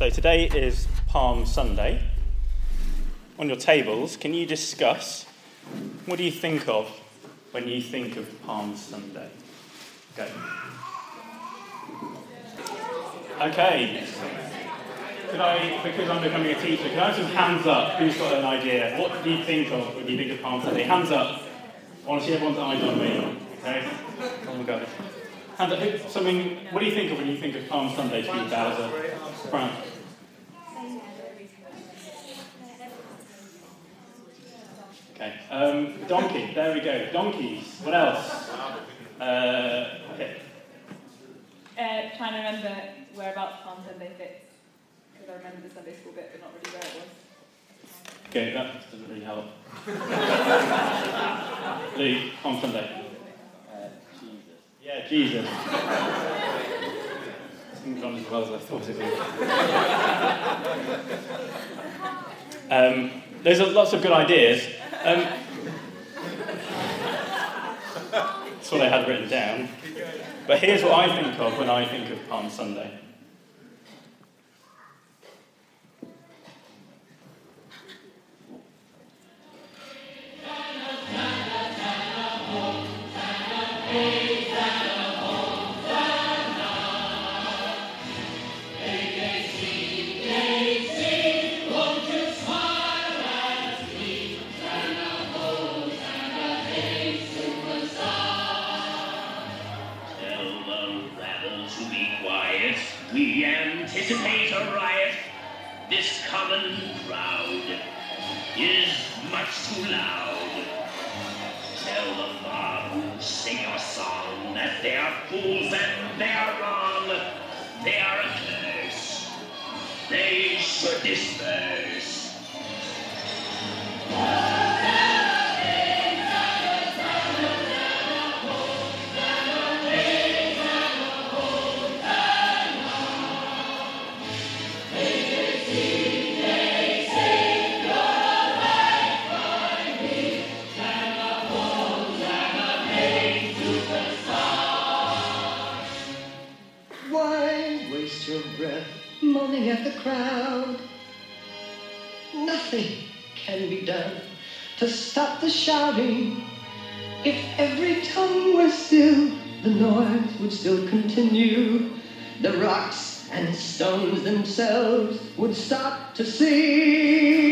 So today is Palm Sunday. On your tables, can you discuss what do you think of when you think of Palm Sunday? Go. Okay. Could I, because I'm becoming a teacher, could I have some hands up? Who's got an idea? What do you think of when you think of Palm Sunday? Hands up. I want to see everyone's eyes on me. Okay? Oh my God. Hands up. Something. What do you think of when you think of Palm Sunday, Steve Bowser? Frank. Okay. Um, donkey. There we go. Donkeys. What else? Uh, okay. Uh, trying to remember whereabouts Palm Sunday fits. Because I remember the Sunday school bit, but not really where it was. Okay, that doesn't really help. Luke, Palm Sunday. Uh, Jesus. Yeah, Jesus. It's gone as well as I thought it would. Um, there's a, lots of good ideas. Um, that's what I had written down. But here's what I think of when I think of Palm Sunday. If every tongue were still, the noise would still continue. The rocks and stones themselves would stop to sing.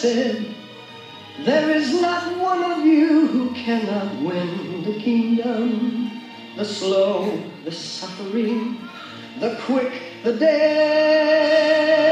There is not one of you who cannot win the kingdom. The slow, the suffering, the quick, the dead.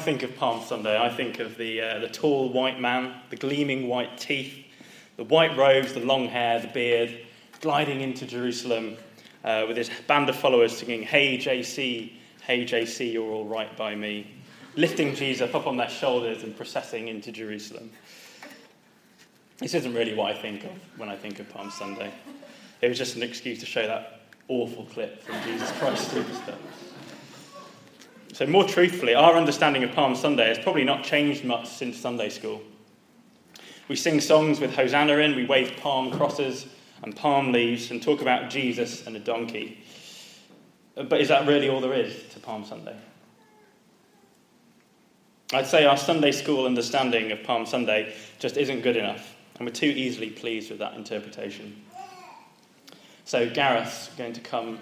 Think of Palm Sunday, I think of the, uh, the tall white man, the gleaming white teeth, the white robes, the long hair, the beard, gliding into Jerusalem uh, with his band of followers singing, Hey JC, hey JC, you're all right by me, lifting Jesus up on their shoulders and processing into Jerusalem. This isn't really what I think of when I think of Palm Sunday. It was just an excuse to show that awful clip from Jesus Christ Superstar. So, more truthfully, our understanding of Palm Sunday has probably not changed much since Sunday school. We sing songs with Hosanna in, we wave palm crosses and palm leaves and talk about Jesus and a donkey. Uh, but is that really all there is to Palm Sunday? I'd say our Sunday school understanding of Palm Sunday just isn't good enough, and we're too easily pleased with that interpretation. So, Gareth's going to come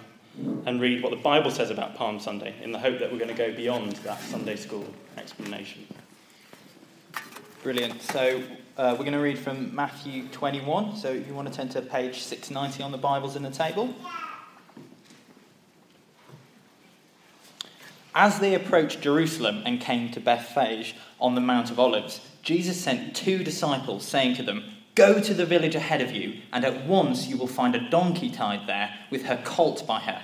and read what the Bible says about Palm Sunday in the hope that we're going to go beyond that Sunday school explanation. Brilliant. So uh, we're going to read from Matthew 21. So if you want to turn to page 690 on the Bibles in the table. As they approached Jerusalem and came to Bethphage on the Mount of Olives, Jesus sent two disciples, saying to them, Go to the village ahead of you, and at once you will find a donkey tied there with her colt by her.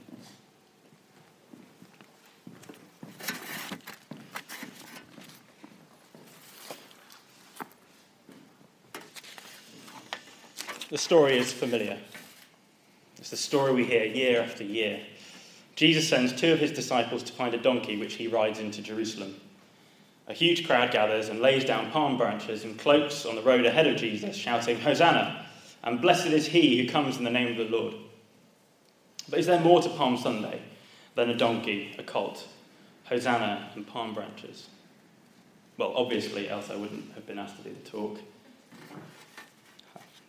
The story is familiar. It's the story we hear year after year. Jesus sends two of his disciples to find a donkey which he rides into Jerusalem. A huge crowd gathers and lays down palm branches and cloaks on the road ahead of Jesus, shouting, Hosanna! And blessed is he who comes in the name of the Lord. But is there more to Palm Sunday than a donkey, a colt, Hosanna, and palm branches? Well, obviously, else I wouldn't have been asked to do the talk.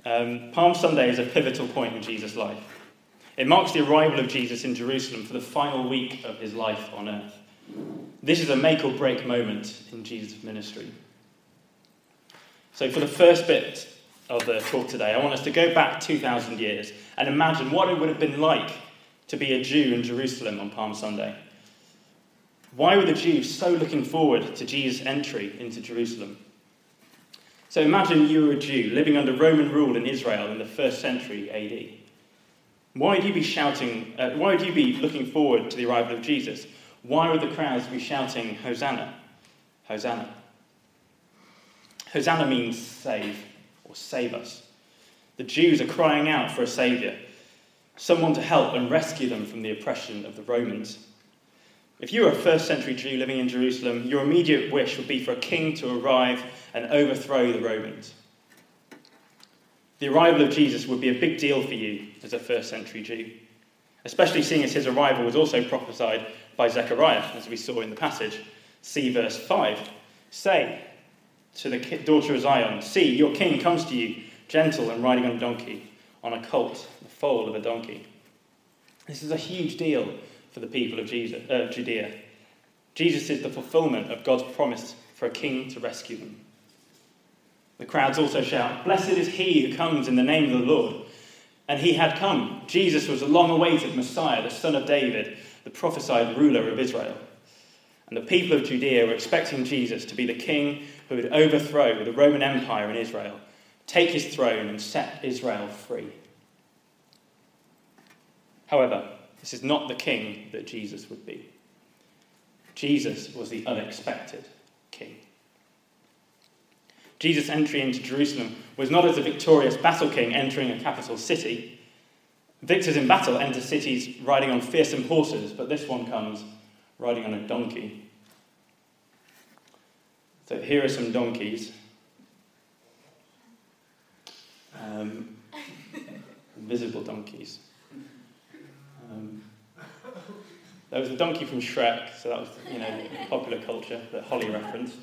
Um, Palm Sunday is a pivotal point in Jesus' life. It marks the arrival of Jesus in Jerusalem for the final week of his life on earth. This is a make or break moment in Jesus' ministry. So, for the first bit of the talk today, I want us to go back 2,000 years and imagine what it would have been like to be a Jew in Jerusalem on Palm Sunday. Why were the Jews so looking forward to Jesus' entry into Jerusalem? So imagine you were a Jew living under Roman rule in Israel in the first century AD. Why would you be shouting, uh, why would you be looking forward to the arrival of Jesus? Why would the crowds be shouting, Hosanna? Hosanna. Hosanna means save or save us. The Jews are crying out for a saviour, someone to help and rescue them from the oppression of the Romans. If you were a first century Jew living in Jerusalem, your immediate wish would be for a king to arrive and overthrow the Romans. The arrival of Jesus would be a big deal for you as a first century Jew, especially seeing as his arrival was also prophesied by Zechariah, as we saw in the passage. See verse 5. Say to the daughter of Zion, See, your king comes to you, gentle and riding on a donkey, on a colt, the foal of a donkey. This is a huge deal for the people of uh, Judea. Jesus is the fulfillment of God's promise for a king to rescue them. The crowds also shout, Blessed is he who comes in the name of the Lord. And he had come. Jesus was the long awaited Messiah, the son of David, the prophesied ruler of Israel. And the people of Judea were expecting Jesus to be the king who would overthrow the Roman Empire in Israel, take his throne, and set Israel free. However, this is not the king that Jesus would be. Jesus was the unexpected king. Jesus' entry into Jerusalem was not as a victorious battle king entering a capital city. Victors in battle enter cities riding on fearsome horses, but this one comes riding on a donkey. So here are some donkeys. Um, invisible donkeys. Um, there was a donkey from Shrek, so that was, you know, popular culture, the Holly reference.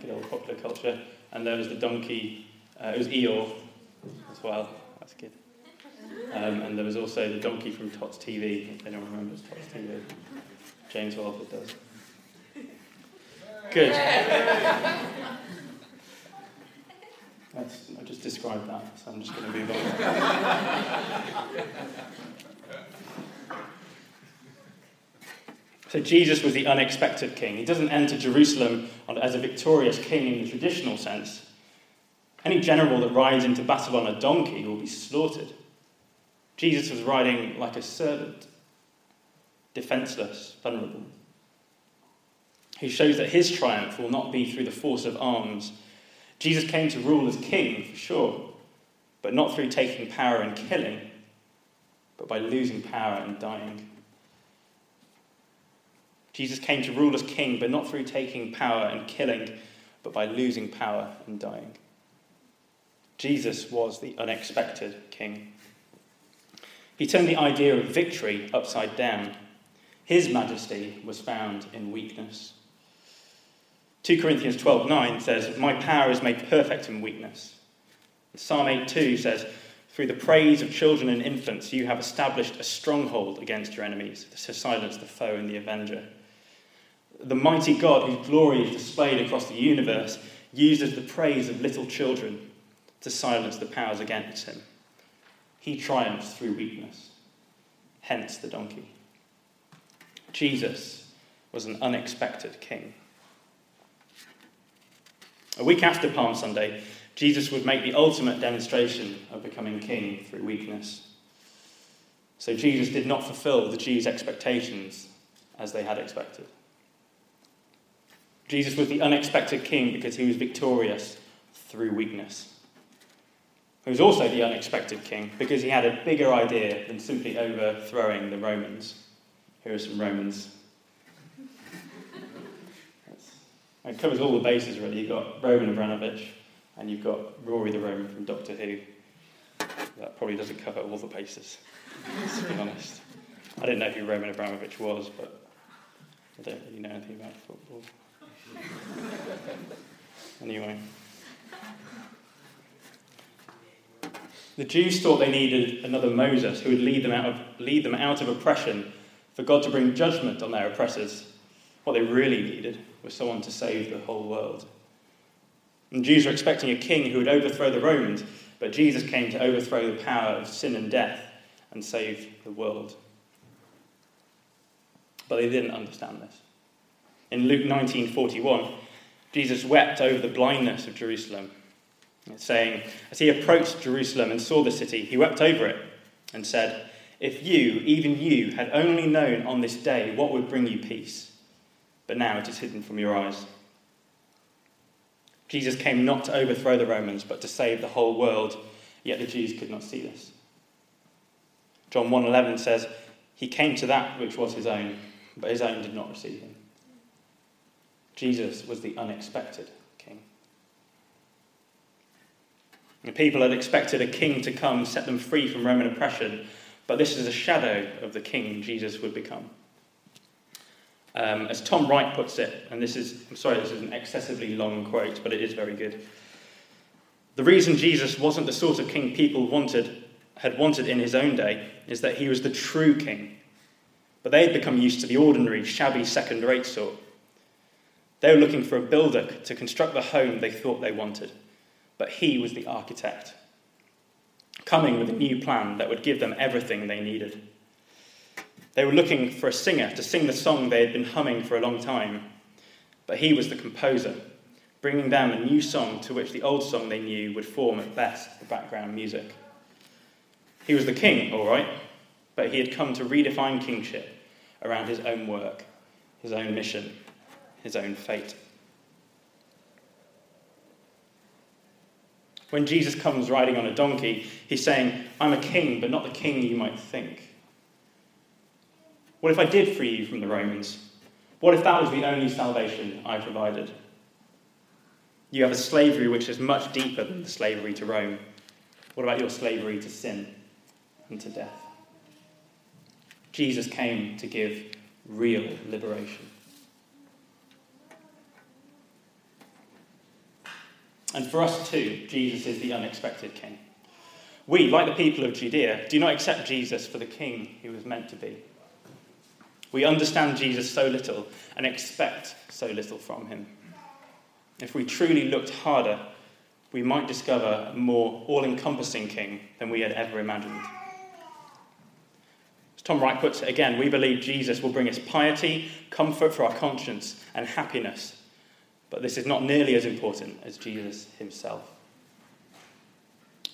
Good old popular culture. And there was the donkey, uh, it was Eeyore as well. That's good. Um, and there was also the donkey from Tots TV, if anyone remembers Tots TV. James Walford does. Good. That's, I just described that, so I'm just going to move on. So Jesus was the unexpected king. He doesn't enter Jerusalem as a victorious king in the traditional sense. Any general that rides into battle on a donkey will be slaughtered. Jesus was riding like a servant, defenseless, vulnerable. He shows that his triumph will not be through the force of arms. Jesus came to rule as king, for sure, but not through taking power and killing, but by losing power and dying. Jesus came to rule as king, but not through taking power and killing, but by losing power and dying. Jesus was the unexpected king. He turned the idea of victory upside down. His majesty was found in weakness. 2 Corinthians 12:9 says, "My power is made perfect in weakness." Psalm 8:2 says, "Through the praise of children and infants you have established a stronghold against your enemies to silence the foe and the avenger." The mighty God whose glory is displayed across the universe uses the praise of little children to silence the powers against him. He triumphs through weakness, hence the donkey. Jesus was an unexpected king. A week after Palm Sunday, Jesus would make the ultimate demonstration of becoming king through weakness. So Jesus did not fulfill the Jews' expectations as they had expected. Jesus was the unexpected king because he was victorious through weakness He was also the unexpected king because he had a bigger idea than simply overthrowing the Romans. Here are some Romans. it covers all the bases, really. You've got Roman Abramovich, and you've got Rory the Roman from Doctor Who. That probably doesn't cover all the bases, to be honest. I didn't know who Roman Abramovich was, but I don't really know anything about football. anyway. The Jews thought they needed another Moses who would lead them out of, lead them out of oppression for God to bring judgment on their oppressors. What they really needed was someone to save the whole world. And Jews were expecting a king who would overthrow the Romans, but Jesus came to overthrow the power of sin and death and save the world. But they didn't understand this. In Luke 19:41, Jesus wept over the blindness of Jerusalem saying, As he approached Jerusalem and saw the city, he wept over it and said, If you, even you, had only known on this day what would bring you peace, but now it is hidden from your eyes. Jesus came not to overthrow the Romans, but to save the whole world, yet the Jews could not see this. John 1:11 says, "He came to that which was his own, but his own did not receive him." Jesus was the unexpected. King. The people had expected a king to come, set them free from Roman oppression, but this is a shadow of the king Jesus would become. Um, as Tom Wright puts it, and this is, I'm sorry, this is an excessively long quote, but it is very good. The reason Jesus wasn't the sort of king people wanted, had wanted in his own day is that he was the true king. But they had become used to the ordinary, shabby, second rate sort. They were looking for a builder to construct the home they thought they wanted but he was the architect, coming with a new plan that would give them everything they needed. They were looking for a singer to sing the song they had been humming for a long time, but he was the composer, bringing them a new song to which the old song they knew would form at best the background music. He was the king, all right, but he had come to redefine kingship around his own work, his own mission, his own fate. When Jesus comes riding on a donkey, he's saying, I'm a king, but not the king you might think. What if I did free you from the Romans? What if that was the only salvation I provided? You have a slavery which is much deeper than the slavery to Rome. What about your slavery to sin and to death? Jesus came to give real liberation. And for us too, Jesus is the unexpected king. We, like the people of Judea, do not accept Jesus for the king he was meant to be. We understand Jesus so little and expect so little from him. If we truly looked harder, we might discover a more all encompassing king than we had ever imagined. As Tom Wright puts it again we believe Jesus will bring us piety, comfort for our conscience, and happiness. But this is not nearly as important as Jesus himself.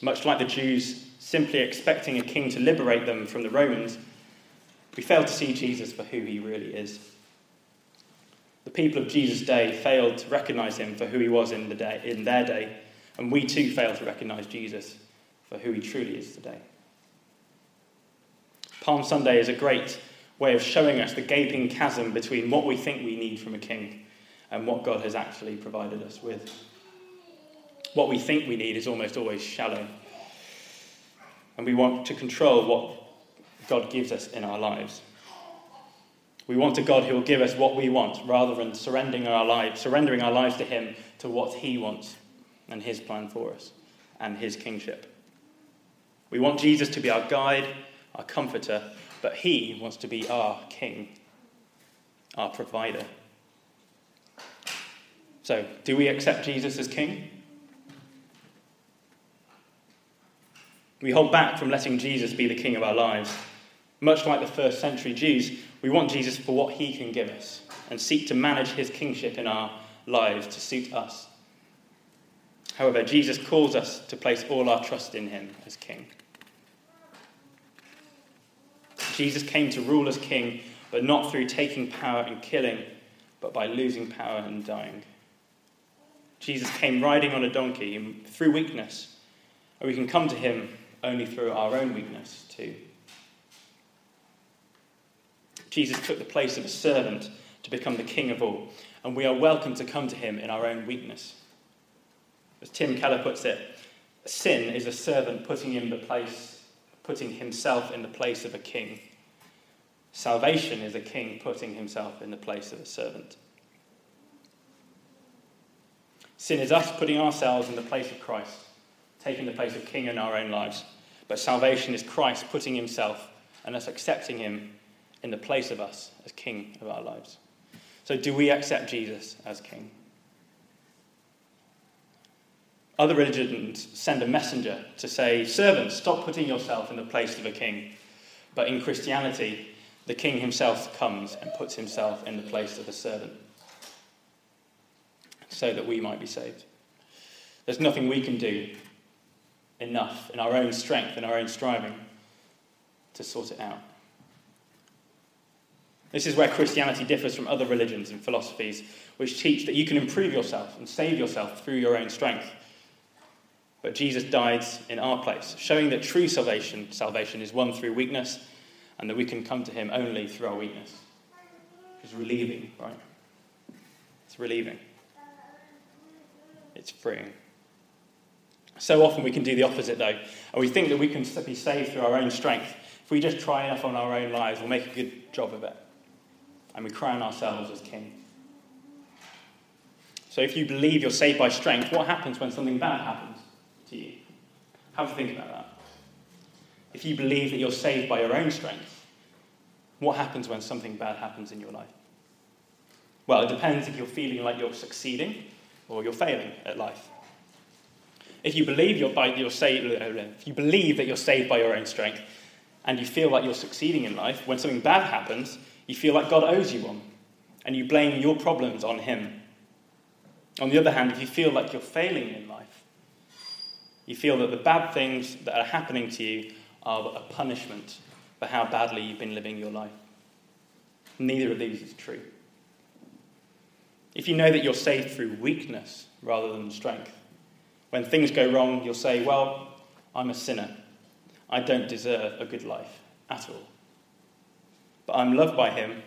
Much like the Jews simply expecting a king to liberate them from the Romans, we fail to see Jesus for who he really is. The people of Jesus' day failed to recognize him for who he was in, the day, in their day, and we too fail to recognize Jesus for who he truly is today. Palm Sunday is a great way of showing us the gaping chasm between what we think we need from a king and what God has actually provided us with. What we think we need is almost always shallow. And we want to control what God gives us in our lives. We want a God who will give us what we want rather than surrendering our lives, surrendering our lives to Him to what He wants and His plan for us and His kingship. We want Jesus to be our guide, our comforter, but He wants to be our King, our provider. So, do we accept Jesus as King? We hold back from letting Jesus be the King of our lives. Much like the first century Jews, we want Jesus for what He can give us and seek to manage His kingship in our lives to suit us. However, Jesus calls us to place all our trust in Him as King. Jesus came to rule as king, but not through taking power and killing, but by losing power and dying. Jesus came riding on a donkey through weakness, and we can come to him only through our own weakness too. Jesus took the place of a servant to become the king of all, and we are welcome to come to him in our own weakness. As Tim Keller puts it, sin is a servant putting in the place putting himself in the place of a king. Salvation is a king putting himself in the place of a servant. Sin is us putting ourselves in the place of Christ, taking the place of king in our own lives. But salvation is Christ putting himself and us accepting him in the place of us as king of our lives. So, do we accept Jesus as king? Other religions send a messenger to say, Servants, stop putting yourself in the place of a king. But in Christianity, the king himself comes and puts himself in the place of a servant so that we might be saved. There's nothing we can do enough in our own strength and our own striving to sort it out. This is where Christianity differs from other religions and philosophies, which teach that you can improve yourself and save yourself through your own strength. But Jesus died in our place, showing that true salvation, salvation is won through weakness and that we can come to him only through our weakness. It's relieving, right? It's relieving. It's freeing. So often we can do the opposite, though, and we think that we can be saved through our own strength. If we just try enough on our own lives, we'll make a good job of it. And we crown ourselves as king. So if you believe you're saved by strength, what happens when something bad happens? to you. Have a think about that. If you believe that you're saved by your own strength, what happens when something bad happens in your life? Well, it depends if you're feeling like you're succeeding or you're failing at life. If you believe you're, by, you're saved, if you believe that you're saved by your own strength, and you feel like you're succeeding in life, when something bad happens, you feel like God owes you one, and you blame your problems on Him. On the other hand, if you feel like you're failing in life, you feel that the bad things that are happening to you are a punishment for how badly you've been living your life. Neither of these is true. If you know that you're saved through weakness rather than strength, when things go wrong, you'll say, Well, I'm a sinner. I don't deserve a good life at all. But I'm loved by Him,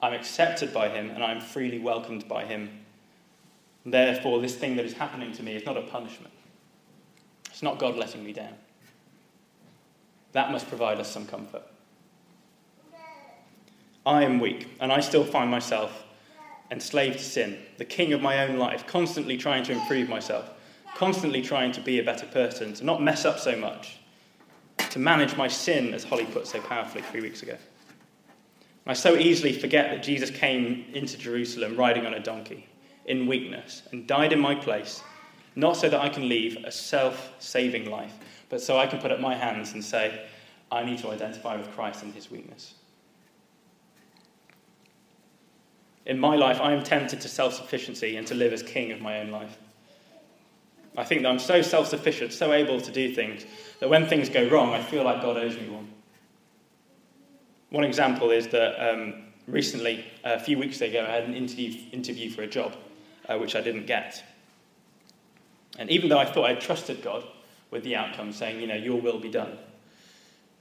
I'm accepted by Him, and I'm freely welcomed by Him. Therefore, this thing that is happening to me is not a punishment. It's not God letting me down. That must provide us some comfort. I am weak, and I still find myself enslaved to sin, the king of my own life, constantly trying to improve myself, constantly trying to be a better person, to not mess up so much, to manage my sin, as Holly put so powerfully three weeks ago. I so easily forget that Jesus came into Jerusalem riding on a donkey in weakness and died in my place not so that I can leave a self saving life, but so I can put up my hands and say, I need to identify with Christ in his weakness. In my life, I am tempted to self sufficiency and to live as king of my own life. I think that I'm so self sufficient, so able to do things, that when things go wrong, I feel like God owes me one. One example is that um, recently, a few weeks ago, I had an interview, interview for a job, uh, which I didn't get. And even though I thought I trusted God with the outcome, saying, you know, your will be done,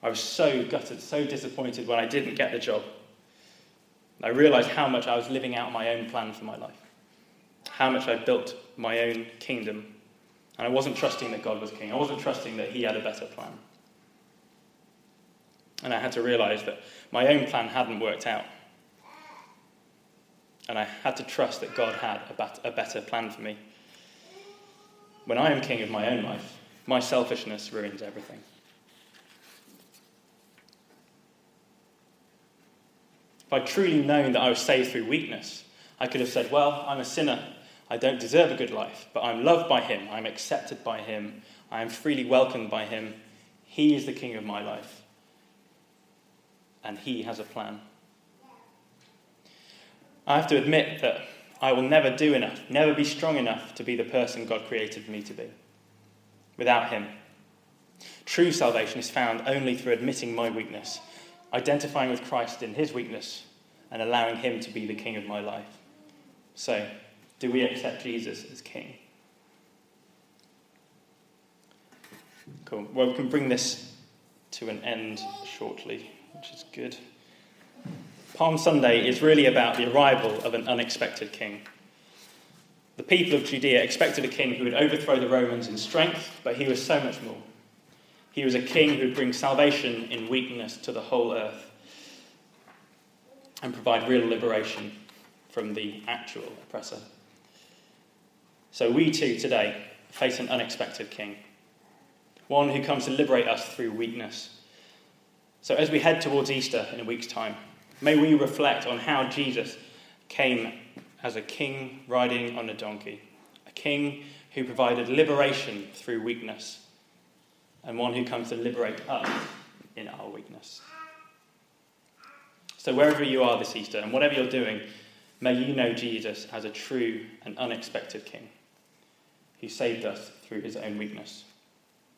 I was so gutted, so disappointed when I didn't get the job. I realized how much I was living out my own plan for my life, how much I built my own kingdom. And I wasn't trusting that God was king, I wasn't trusting that He had a better plan. And I had to realize that my own plan hadn't worked out. And I had to trust that God had a, better plan for me. When I am king of my own life, my selfishness ruins everything. If I'd truly known that I was saved through weakness, I could have said, Well, I'm a sinner. I don't deserve a good life, but I'm loved by Him. I'm accepted by Him. I am freely welcomed by Him. He is the King of my life. And He has a plan. I have to admit that I will never do enough, never be strong enough to be the person God created me to be without Him. True salvation is found only through admitting my weakness identifying with Christ in his weakness and allowing him to be the king of my life. So, do we accept Jesus as king? Cool. Well, we can bring this to an end shortly, which is good. Palm Sunday is really about the arrival of an unexpected king. The people of Judea expected a king who would overthrow the Romans in strength, but he was so much more. He was a king who would bring salvation in weakness to the whole earth and provide real liberation from the actual oppressor. So we too today face an unexpected king, one who comes to liberate us through weakness. So as we head towards Easter in a week's time, may we reflect on how Jesus came as a king riding on a donkey, a king who provided liberation through weakness and one who comes to liberate us in our weakness. So, wherever you are this Easter and whatever you're doing, may you know Jesus as a true and unexpected King who saved us through his own weakness.